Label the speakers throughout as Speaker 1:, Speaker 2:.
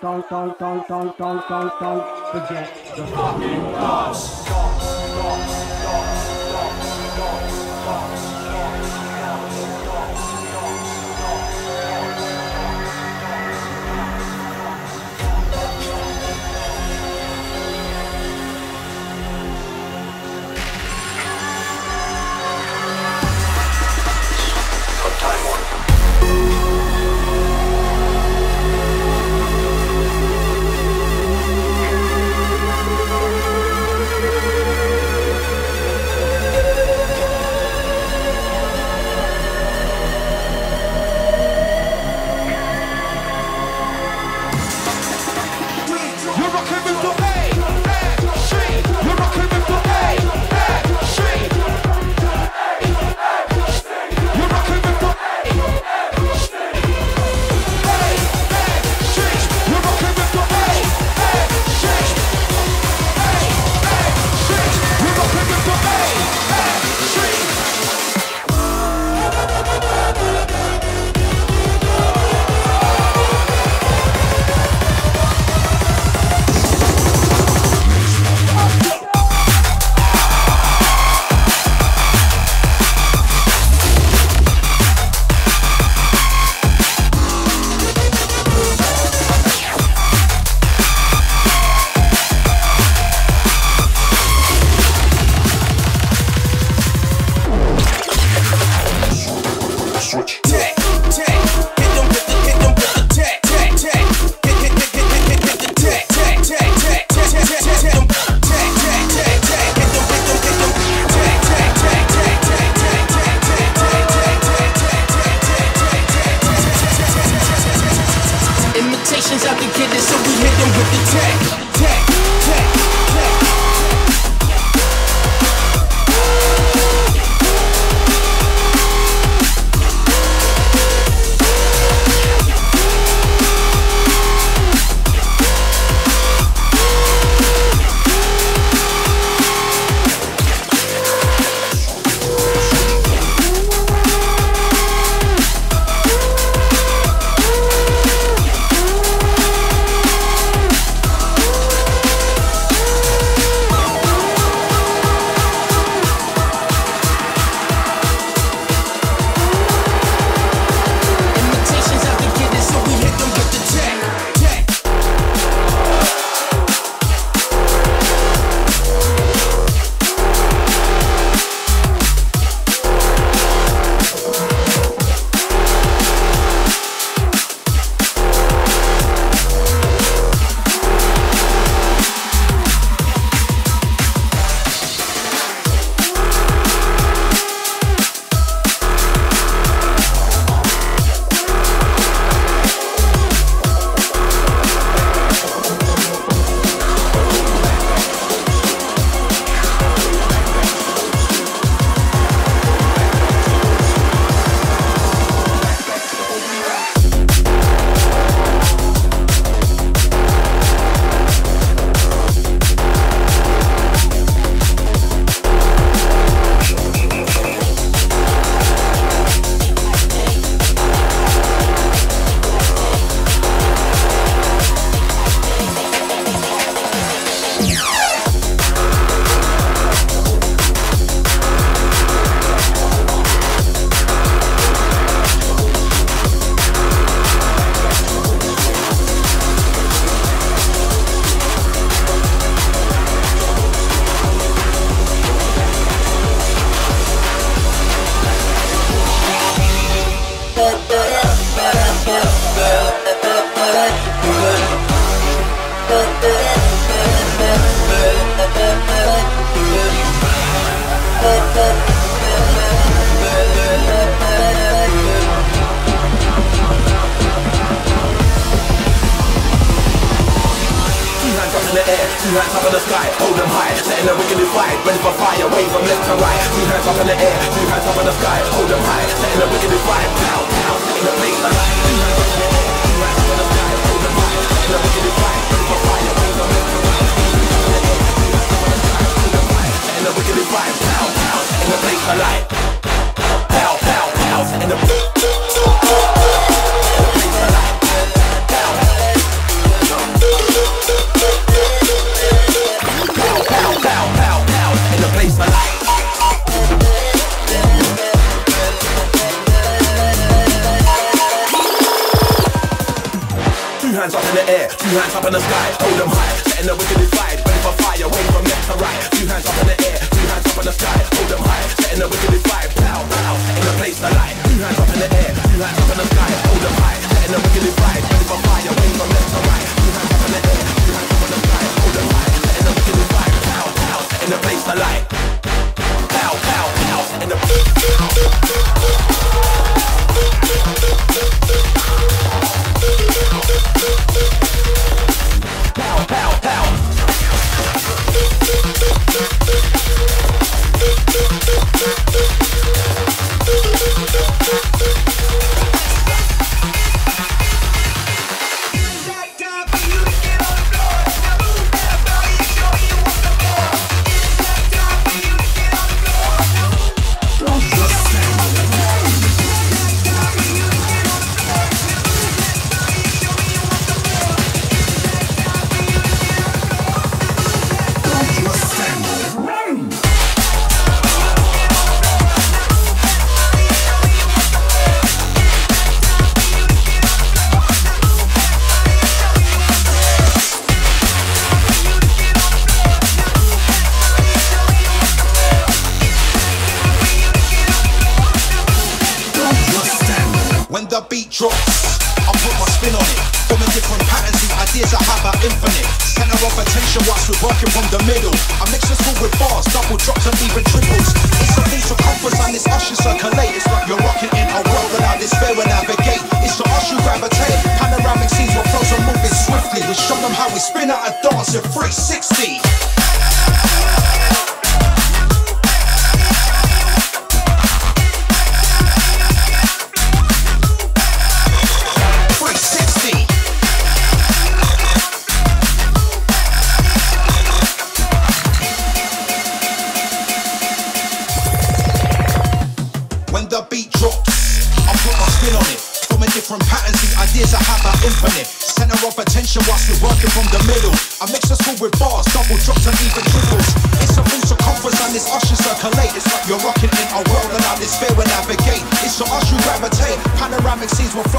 Speaker 1: don't, don't, don't, don't, don't, don't, don't, don't forget the fucking
Speaker 2: gods. Difference on this ocean circulate. It's like you're rocking in a world without despair we navigate. It's the us you gravitate. Panoramic scenes where flows are moving swiftly. We show them how we spin out a dance in 360.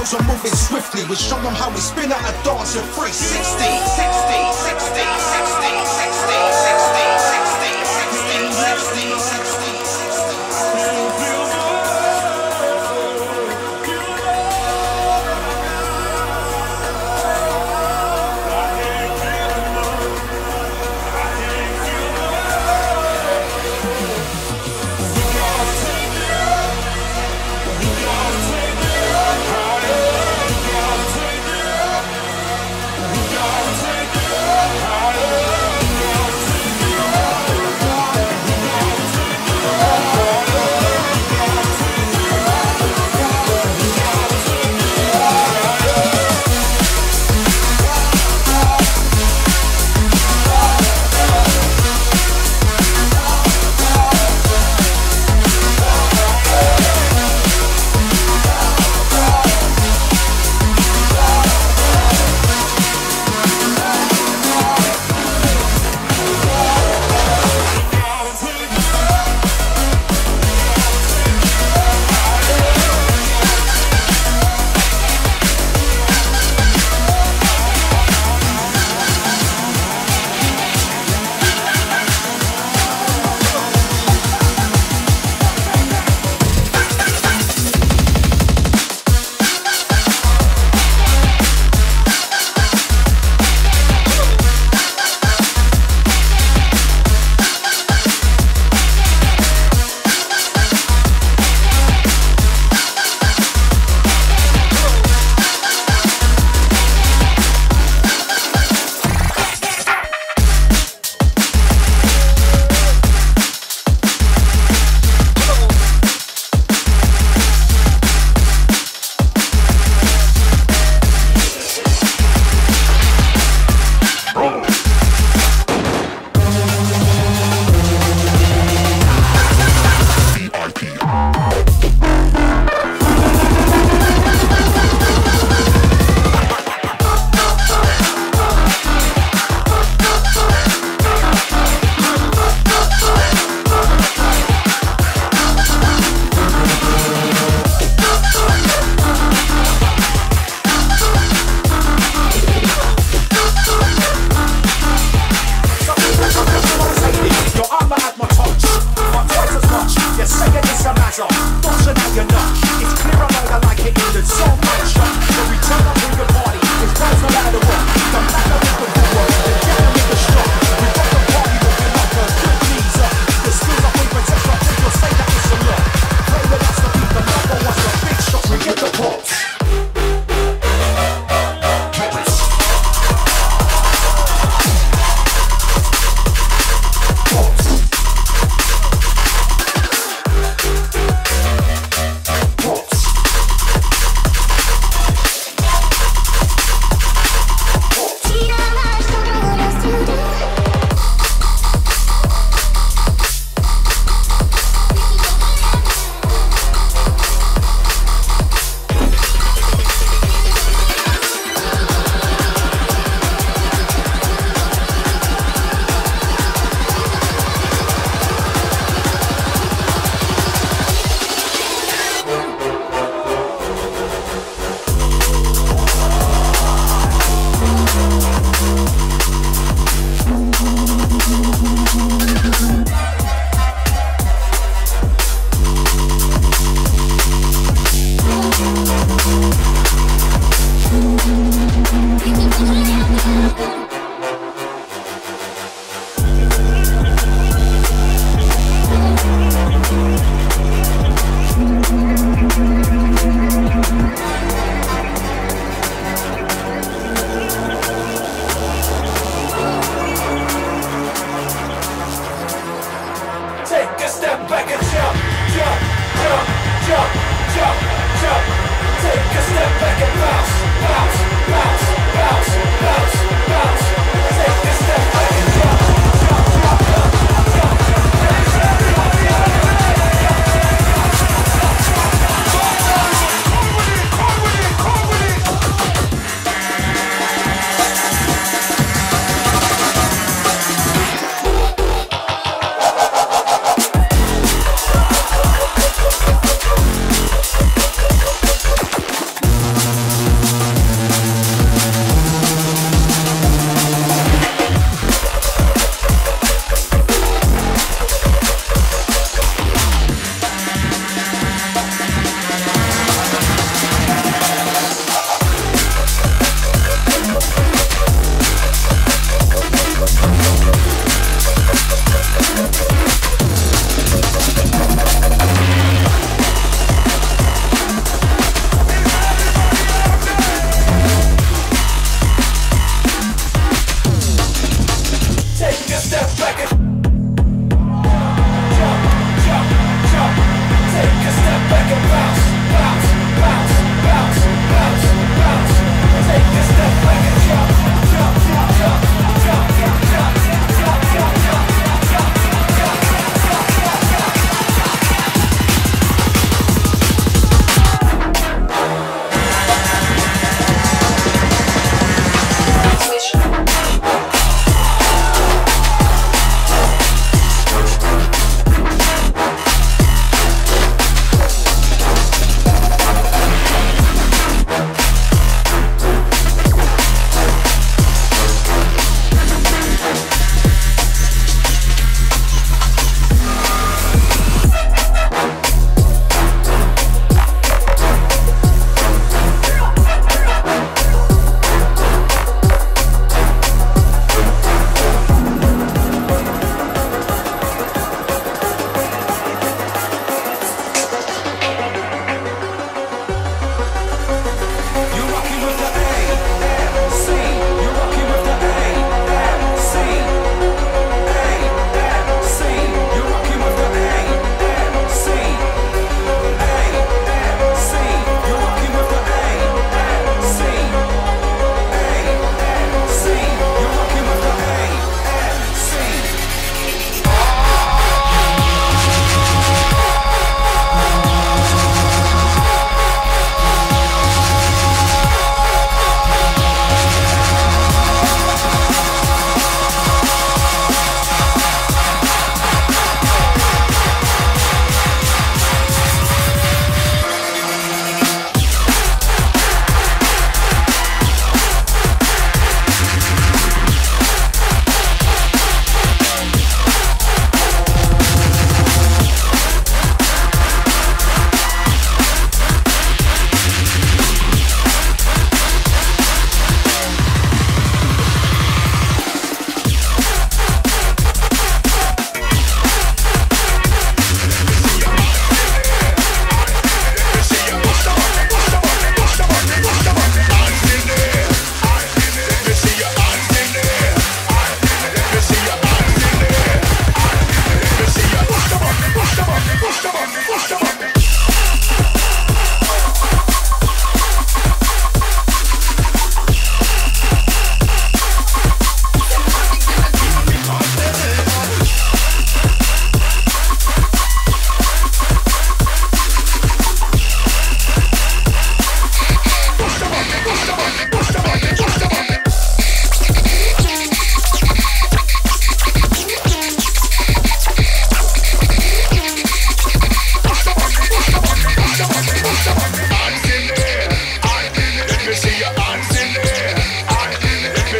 Speaker 2: songs are moving swiftly. We show them how we spin out a dance in 360, 60, 60, 60, 60.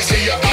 Speaker 2: see ya.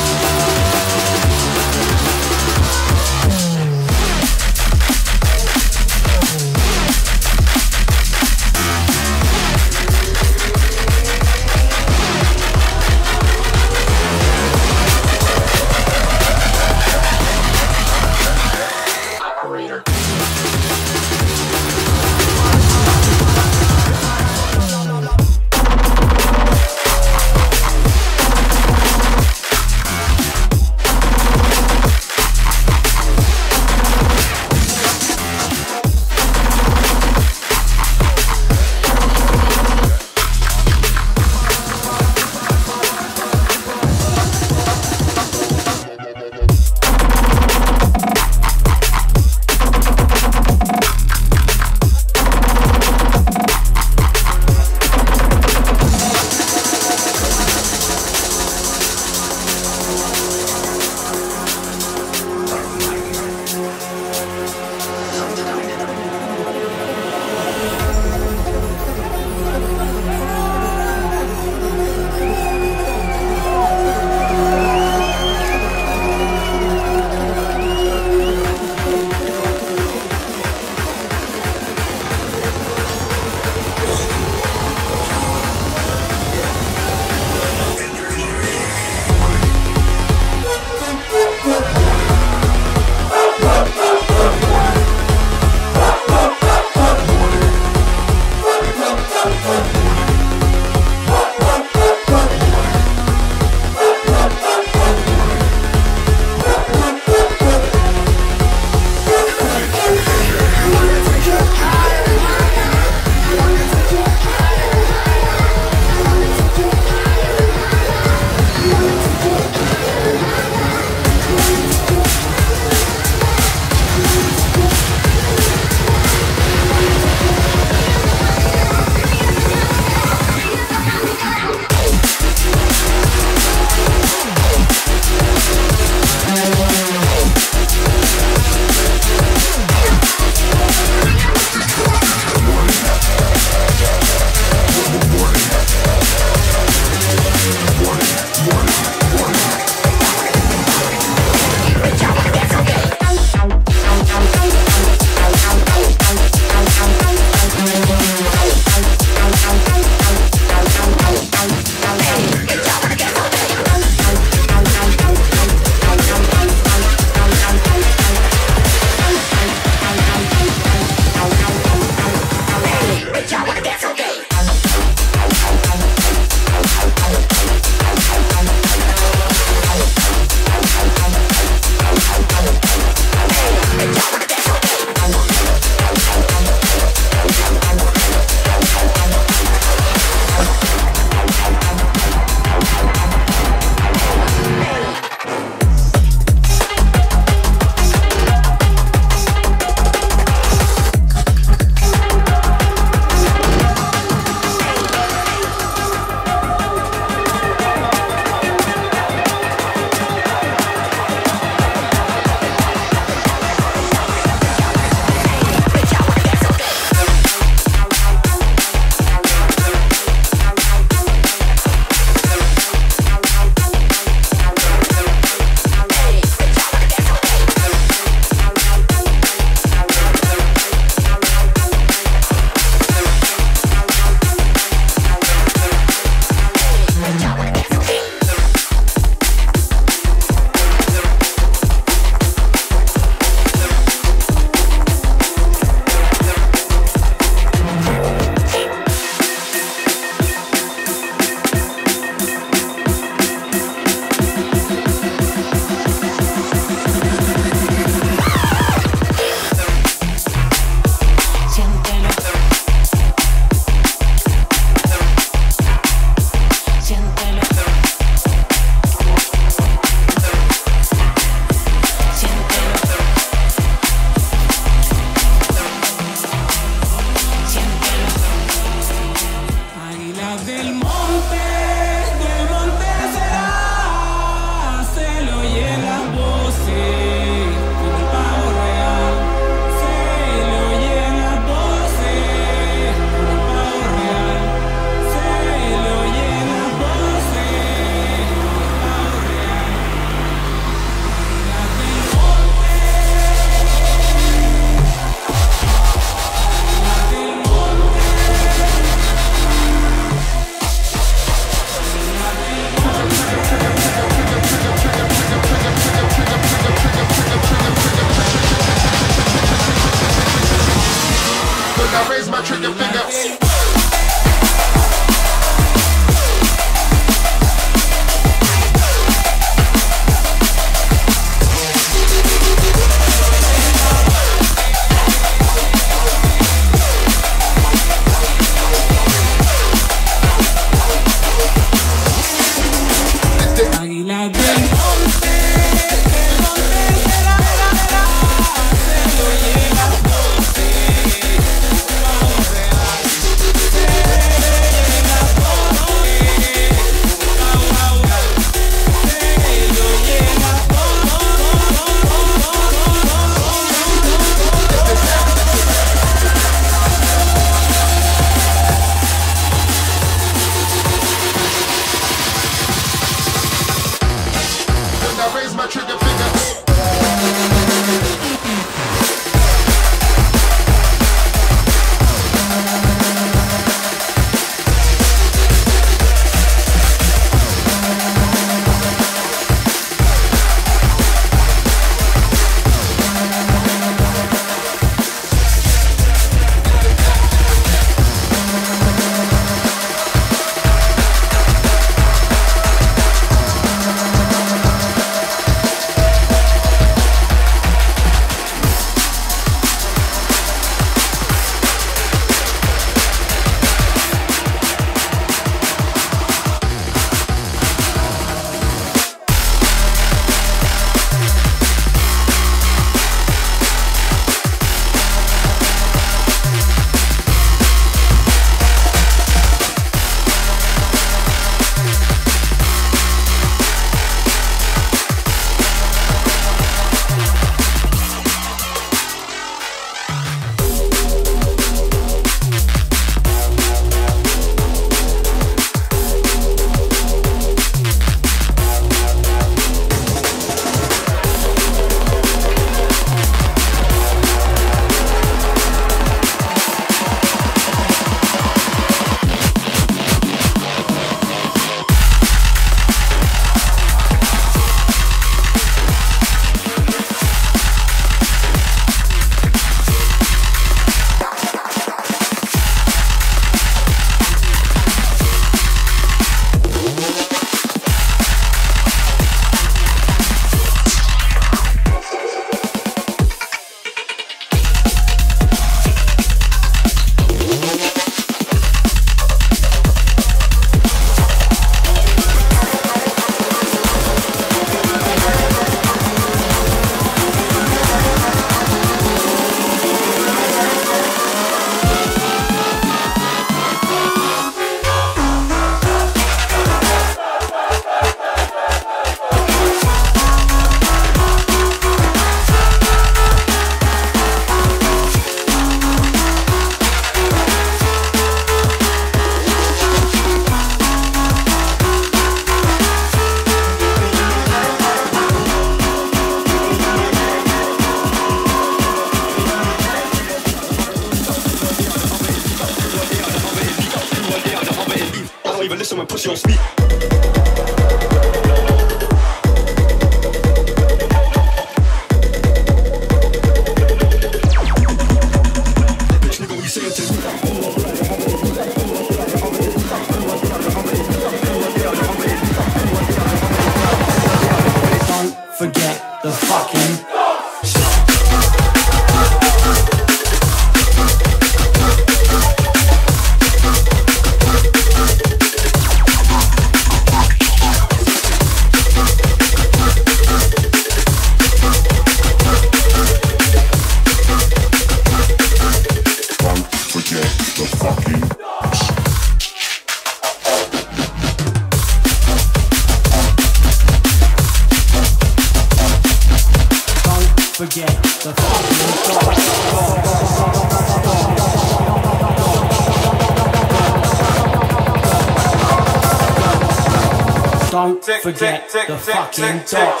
Speaker 3: Forget the fucking talk,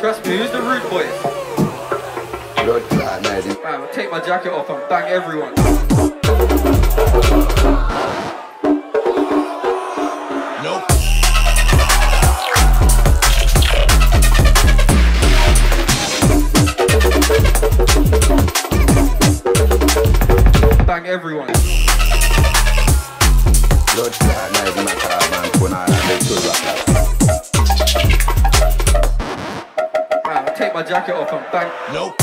Speaker 4: trust me, who's the rude boy?
Speaker 5: Blood clot, man.
Speaker 4: I take my jacket off and bang everyone.
Speaker 1: Nope.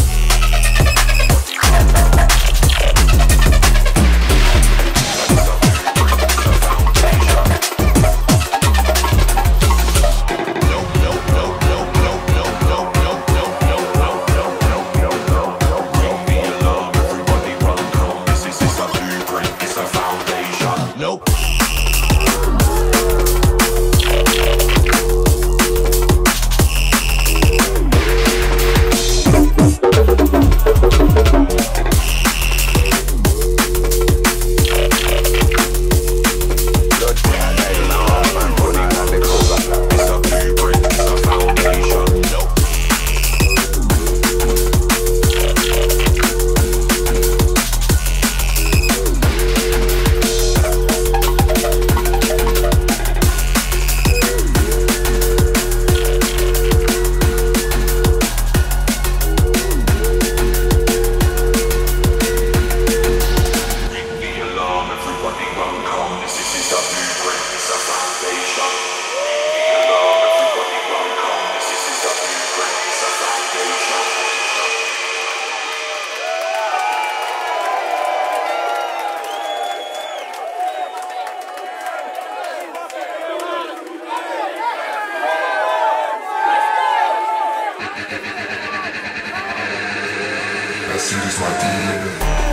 Speaker 4: city's my
Speaker 6: DNA.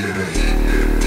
Speaker 6: Unit.